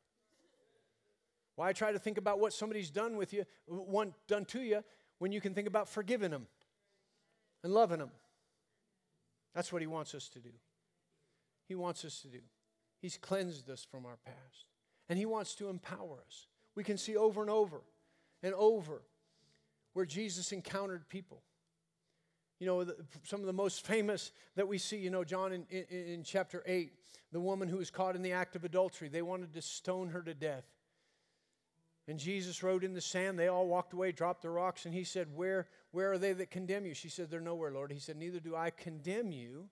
Why try to think about what somebody's done with you, one done to you, when you can think about forgiving them and loving them? That's what he wants us to do. He wants us to do. He's cleansed us from our past. And He wants to empower us. We can see over and over and over where Jesus encountered people. You know, the, some of the most famous that we see, you know, John in, in, in chapter 8, the woman who was caught in the act of adultery, they wanted to stone her to death. And Jesus wrote in the sand. They all walked away, dropped the rocks, and he said, where, where are they that condemn you? She said, They're nowhere, Lord. He said, Neither do I condemn you.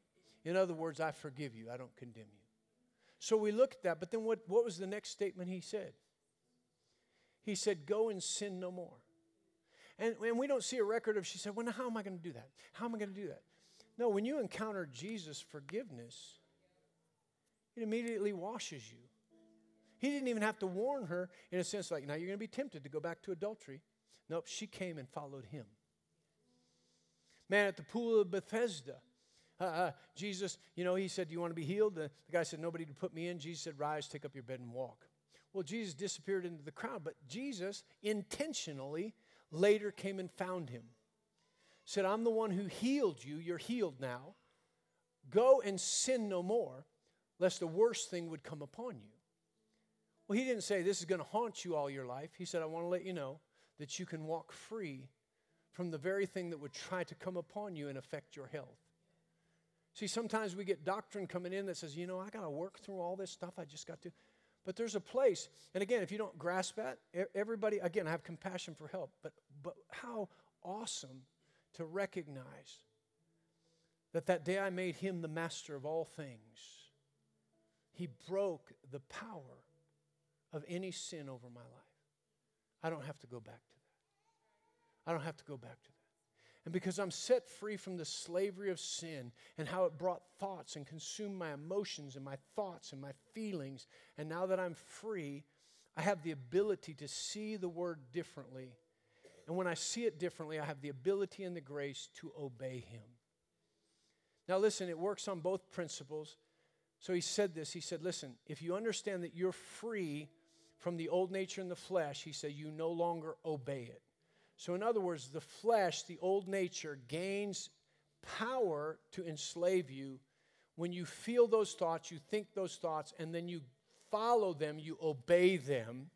In other words, I forgive you. I don't condemn you. So we look at that, but then what, what was the next statement he said? He said, Go and sin no more. And, and we don't see a record of, she said, Well, now how am I going to do that? How am I going to do that? No, when you encounter Jesus' forgiveness, it immediately washes you. He didn't even have to warn her in a sense like, now you're going to be tempted to go back to adultery. Nope, she came and followed him. Man, at the pool of Bethesda, uh, uh, Jesus, you know, he said, Do you want to be healed? The, the guy said, Nobody to put me in. Jesus said, Rise, take up your bed, and walk. Well, Jesus disappeared into the crowd, but Jesus intentionally later came and found him. Said, I'm the one who healed you. You're healed now. Go and sin no more, lest the worst thing would come upon you. Well, he didn't say this is going to haunt you all your life. He said, I want to let you know that you can walk free from the very thing that would try to come upon you and affect your health. See, sometimes we get doctrine coming in that says, you know, I got to work through all this stuff. I just got to. But there's a place. And again, if you don't grasp that, everybody, again, I have compassion for help. But, but how awesome to recognize that that day I made him the master of all things. He broke the power of any sin over my life. I don't have to go back to that. I don't have to go back to that. And because I'm set free from the slavery of sin and how it brought thoughts and consumed my emotions and my thoughts and my feelings, and now that I'm free, I have the ability to see the word differently. And when I see it differently, I have the ability and the grace to obey him. Now, listen, it works on both principles. So he said this He said, Listen, if you understand that you're free from the old nature and the flesh, he said, you no longer obey it. So, in other words, the flesh, the old nature, gains power to enslave you when you feel those thoughts, you think those thoughts, and then you follow them, you obey them.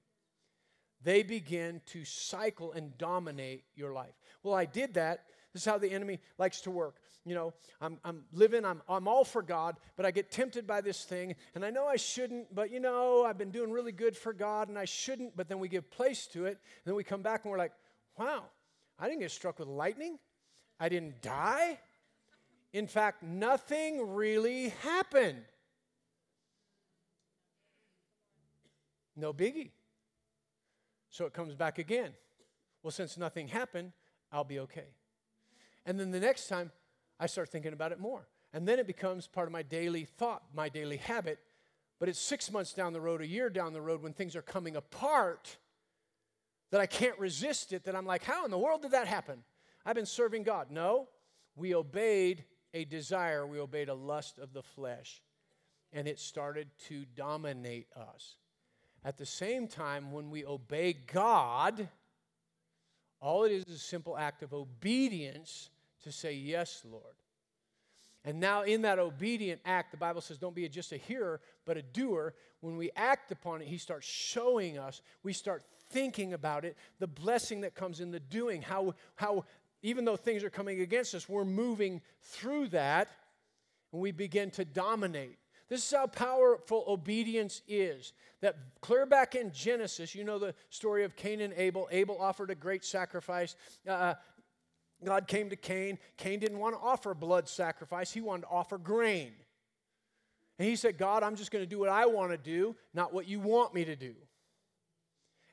They begin to cycle and dominate your life. Well, I did that. This is how the enemy likes to work. You know, I'm, I'm living, I'm, I'm all for God, but I get tempted by this thing, and I know I shouldn't, but you know, I've been doing really good for God, and I shouldn't, but then we give place to it, and then we come back and we're like, wow, I didn't get struck with lightning. I didn't die. In fact, nothing really happened. No biggie. So it comes back again. Well, since nothing happened, I'll be okay. And then the next time, I start thinking about it more. And then it becomes part of my daily thought, my daily habit. But it's six months down the road, a year down the road, when things are coming apart, that I can't resist it, that I'm like, how in the world did that happen? I've been serving God. No, we obeyed a desire, we obeyed a lust of the flesh, and it started to dominate us. At the same time, when we obey God, all it is is a simple act of obedience to say, Yes, Lord. And now, in that obedient act, the Bible says, don't be just a hearer, but a doer. When we act upon it, He starts showing us, we start thinking about it, the blessing that comes in the doing, how, how even though things are coming against us, we're moving through that and we begin to dominate. This is how powerful obedience is. That clear back in Genesis, you know the story of Cain and Abel. Abel offered a great sacrifice. Uh, uh, God came to Cain. Cain didn't want to offer blood sacrifice, he wanted to offer grain. And he said, God, I'm just going to do what I want to do, not what you want me to do.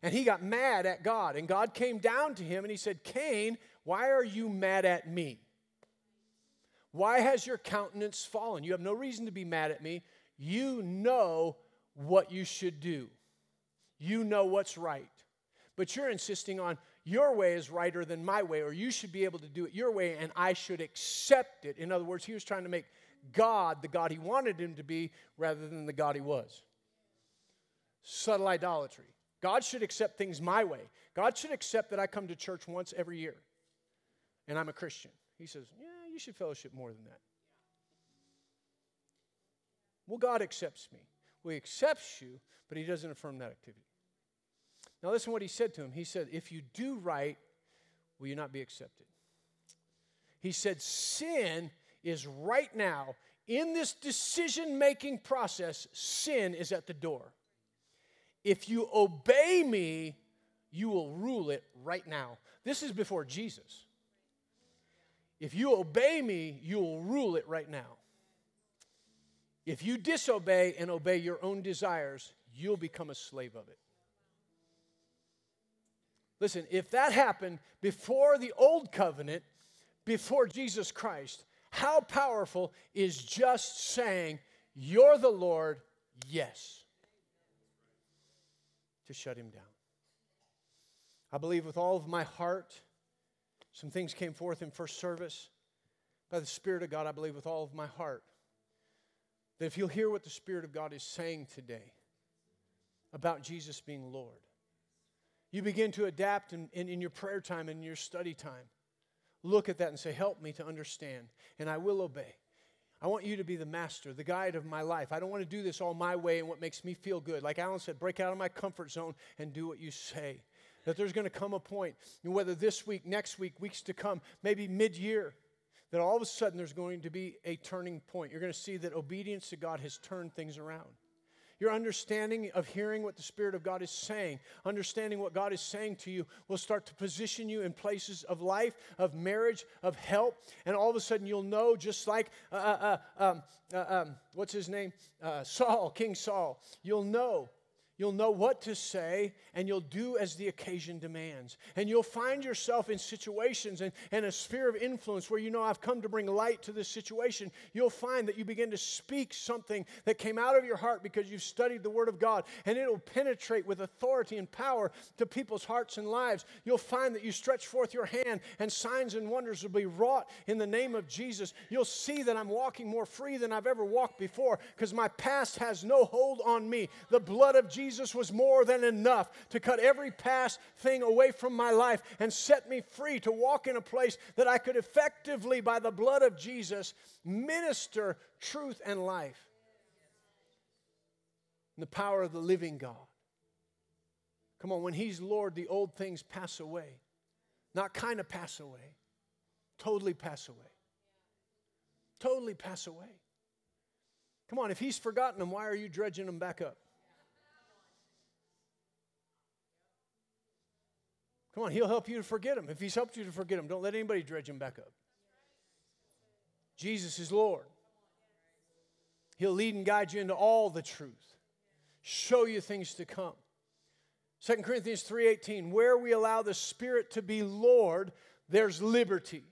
And he got mad at God. And God came down to him and he said, Cain, why are you mad at me? Why has your countenance fallen? You have no reason to be mad at me. You know what you should do, you know what's right. But you're insisting on your way is righter than my way, or you should be able to do it your way, and I should accept it. In other words, he was trying to make God the God he wanted him to be rather than the God he was. Subtle idolatry. God should accept things my way. God should accept that I come to church once every year and I'm a Christian. He says, Yeah, you should fellowship more than that. Well, God accepts me. Well, He accepts you, but He doesn't affirm that activity. Now, listen to what He said to him. He said, If you do right, will you not be accepted? He said, Sin is right now in this decision making process, sin is at the door. If you obey me, you will rule it right now. This is before Jesus. If you obey me, you will rule it right now. If you disobey and obey your own desires, you'll become a slave of it. Listen, if that happened before the old covenant, before Jesus Christ, how powerful is just saying, You're the Lord, yes, to shut him down? I believe with all of my heart some things came forth in first service by the Spirit of God, I believe, with all of my heart. That if you'll hear what the Spirit of God is saying today about Jesus being Lord, you begin to adapt in, in, in your prayer time and your study time. Look at that and say, Help me to understand, and I will obey. I want you to be the master, the guide of my life. I don't want to do this all my way and what makes me feel good. Like Alan said, break out of my comfort zone and do what you say that there's going to come a point, whether this week, next week, weeks to come, maybe mid year, that all of a sudden there's going to be a turning point. You're going to see that obedience to God has turned things around. Your understanding of hearing what the Spirit of God is saying, understanding what God is saying to you, will start to position you in places of life, of marriage, of help. And all of a sudden, you'll know, just like, uh, uh, uh um, uh, um, what's his name? Uh, Saul, King Saul, you'll know You'll know what to say and you'll do as the occasion demands. And you'll find yourself in situations and, and a sphere of influence where you know I've come to bring light to this situation. You'll find that you begin to speak something that came out of your heart because you've studied the Word of God and it'll penetrate with authority and power to people's hearts and lives. You'll find that you stretch forth your hand and signs and wonders will be wrought in the name of Jesus. You'll see that I'm walking more free than I've ever walked before because my past has no hold on me. The blood of Jesus Jesus was more than enough to cut every past thing away from my life and set me free to walk in a place that I could effectively, by the blood of Jesus, minister truth and life. And the power of the living God. Come on, when He's Lord, the old things pass away. Not kind of pass away, totally pass away. Totally pass away. Come on, if he's forgotten them, why are you dredging them back up? Come on, he'll help you to forget them. If he's helped you to forget them, don't let anybody dredge them back up. Jesus is Lord. He'll lead and guide you into all the truth, show you things to come. 2 Corinthians 3:18 where we allow the spirit to be lord there's liberty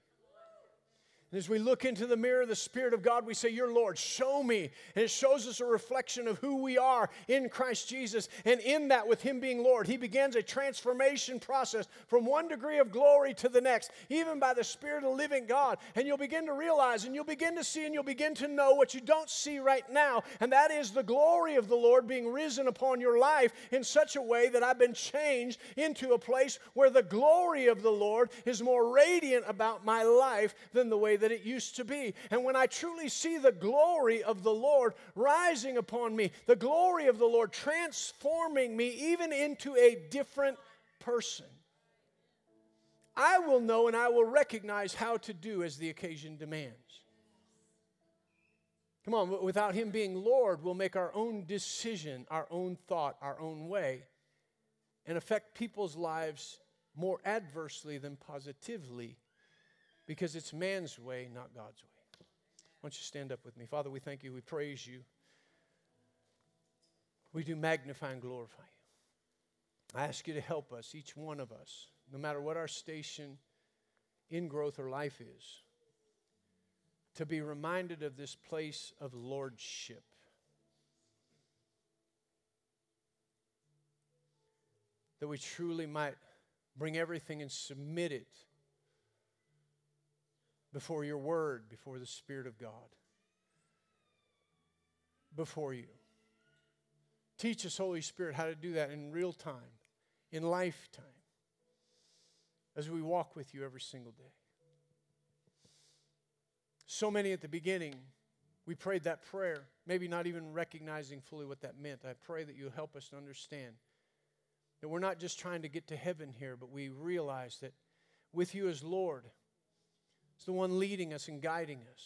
and as we look into the mirror of the Spirit of God, we say, Your Lord, show me. And it shows us a reflection of who we are in Christ Jesus. And in that, with Him being Lord, He begins a transformation process from one degree of glory to the next, even by the Spirit of the living God. And you'll begin to realize, and you'll begin to see, and you'll begin to know what you don't see right now. And that is the glory of the Lord being risen upon your life in such a way that I've been changed into a place where the glory of the Lord is more radiant about my life than the way that it used to be. And when I truly see the glory of the Lord rising upon me, the glory of the Lord transforming me even into a different person, I will know and I will recognize how to do as the occasion demands. Come on, without Him being Lord, we'll make our own decision, our own thought, our own way, and affect people's lives more adversely than positively because it's man's way, not God's way. Why don't you stand up with me? Father, we thank you. We praise you. We do magnify and glorify you. I ask you to help us, each one of us, no matter what our station in growth or life is, to be reminded of this place of lordship. That we truly might bring everything and submit it before your word, before the Spirit of God, before you. Teach us, Holy Spirit, how to do that in real time, in lifetime, as we walk with you every single day. So many at the beginning, we prayed that prayer, maybe not even recognizing fully what that meant. I pray that you help us to understand that we're not just trying to get to heaven here, but we realize that with you as Lord, it's the one leading us and guiding us.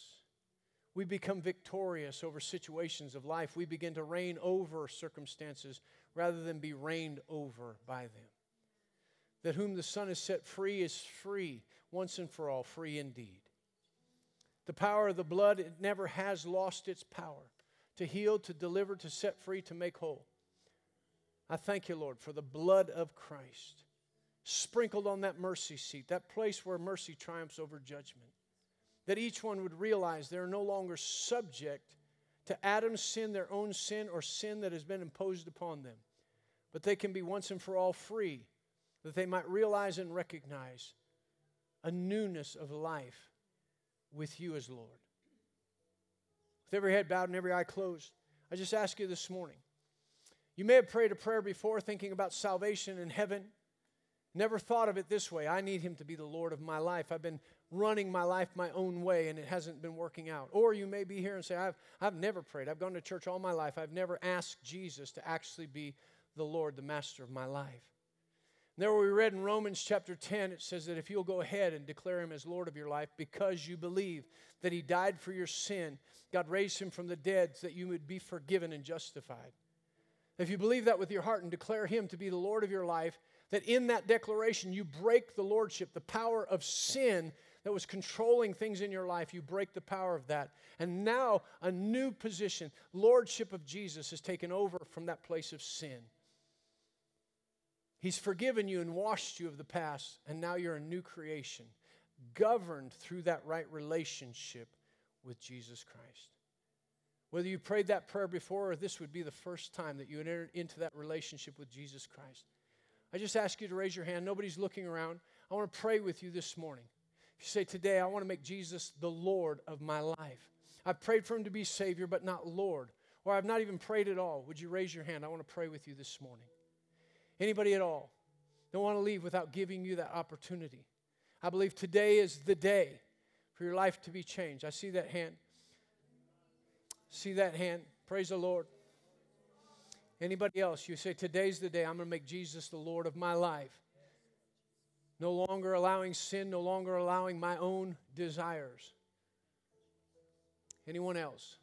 We become victorious over situations of life. We begin to reign over circumstances rather than be reigned over by them. That whom the Son has set free is free, once and for all, free indeed. The power of the blood, it never has lost its power to heal, to deliver, to set free, to make whole. I thank you, Lord, for the blood of Christ sprinkled on that mercy seat, that place where mercy triumphs over judgment. That each one would realize they're no longer subject to Adam's sin, their own sin, or sin that has been imposed upon them. But they can be once and for all free, that they might realize and recognize a newness of life with you as Lord. With every head bowed and every eye closed, I just ask you this morning. You may have prayed a prayer before thinking about salvation in heaven. Never thought of it this way. I need him to be the Lord of my life. I've been running my life my own way and it hasn't been working out. Or you may be here and say, I've, I've never prayed. I've gone to church all my life. I've never asked Jesus to actually be the Lord, the master of my life. And there we read in Romans chapter 10, it says that if you'll go ahead and declare him as Lord of your life because you believe that he died for your sin, God raised him from the dead so that you would be forgiven and justified. If you believe that with your heart and declare him to be the Lord of your life, that in that declaration you break the lordship, the power of sin that was controlling things in your life, you break the power of that. And now a new position, lordship of Jesus, has taken over from that place of sin. He's forgiven you and washed you of the past, and now you're a new creation, governed through that right relationship with Jesus Christ. Whether you prayed that prayer before or this would be the first time that you entered into that relationship with Jesus Christ, I just ask you to raise your hand. Nobody's looking around. I want to pray with you this morning. If you say, Today, I want to make Jesus the Lord of my life. I've prayed for him to be Savior, but not Lord. Or I've not even prayed at all. Would you raise your hand? I want to pray with you this morning. Anybody at all? Don't want to leave without giving you that opportunity. I believe today is the day for your life to be changed. I see that hand. See that hand. Praise the Lord. Anybody else? You say, Today's the day I'm going to make Jesus the Lord of my life. no longer allowing sin, no longer allowing my own desires. Anyone else?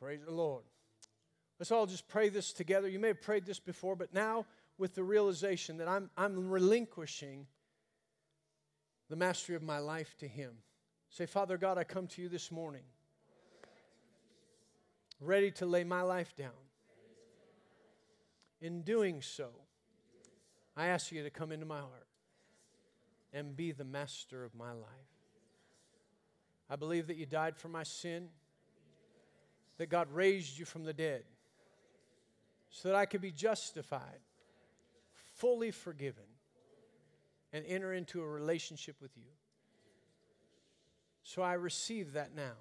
Praise the Lord. Let's all just pray this together. You may have prayed this before, but now with the realization that I'm, I'm relinquishing the mastery of my life to Him. Say, Father God, I come to you this morning, ready to lay my life down. In doing so, I ask you to come into my heart and be the master of my life. I believe that you died for my sin, that God raised you from the dead, so that I could be justified, fully forgiven, and enter into a relationship with you. So I receive that now.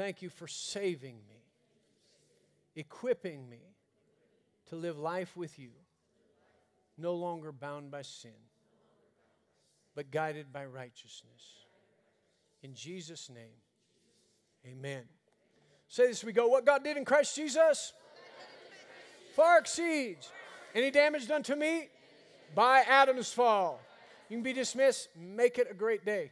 Thank you for saving me, equipping me to live life with you, no longer bound by sin, but guided by righteousness. In Jesus' name, amen. Say this we go. What God did in Christ Jesus far exceeds any damage done to me by Adam's fall. You can be dismissed. Make it a great day.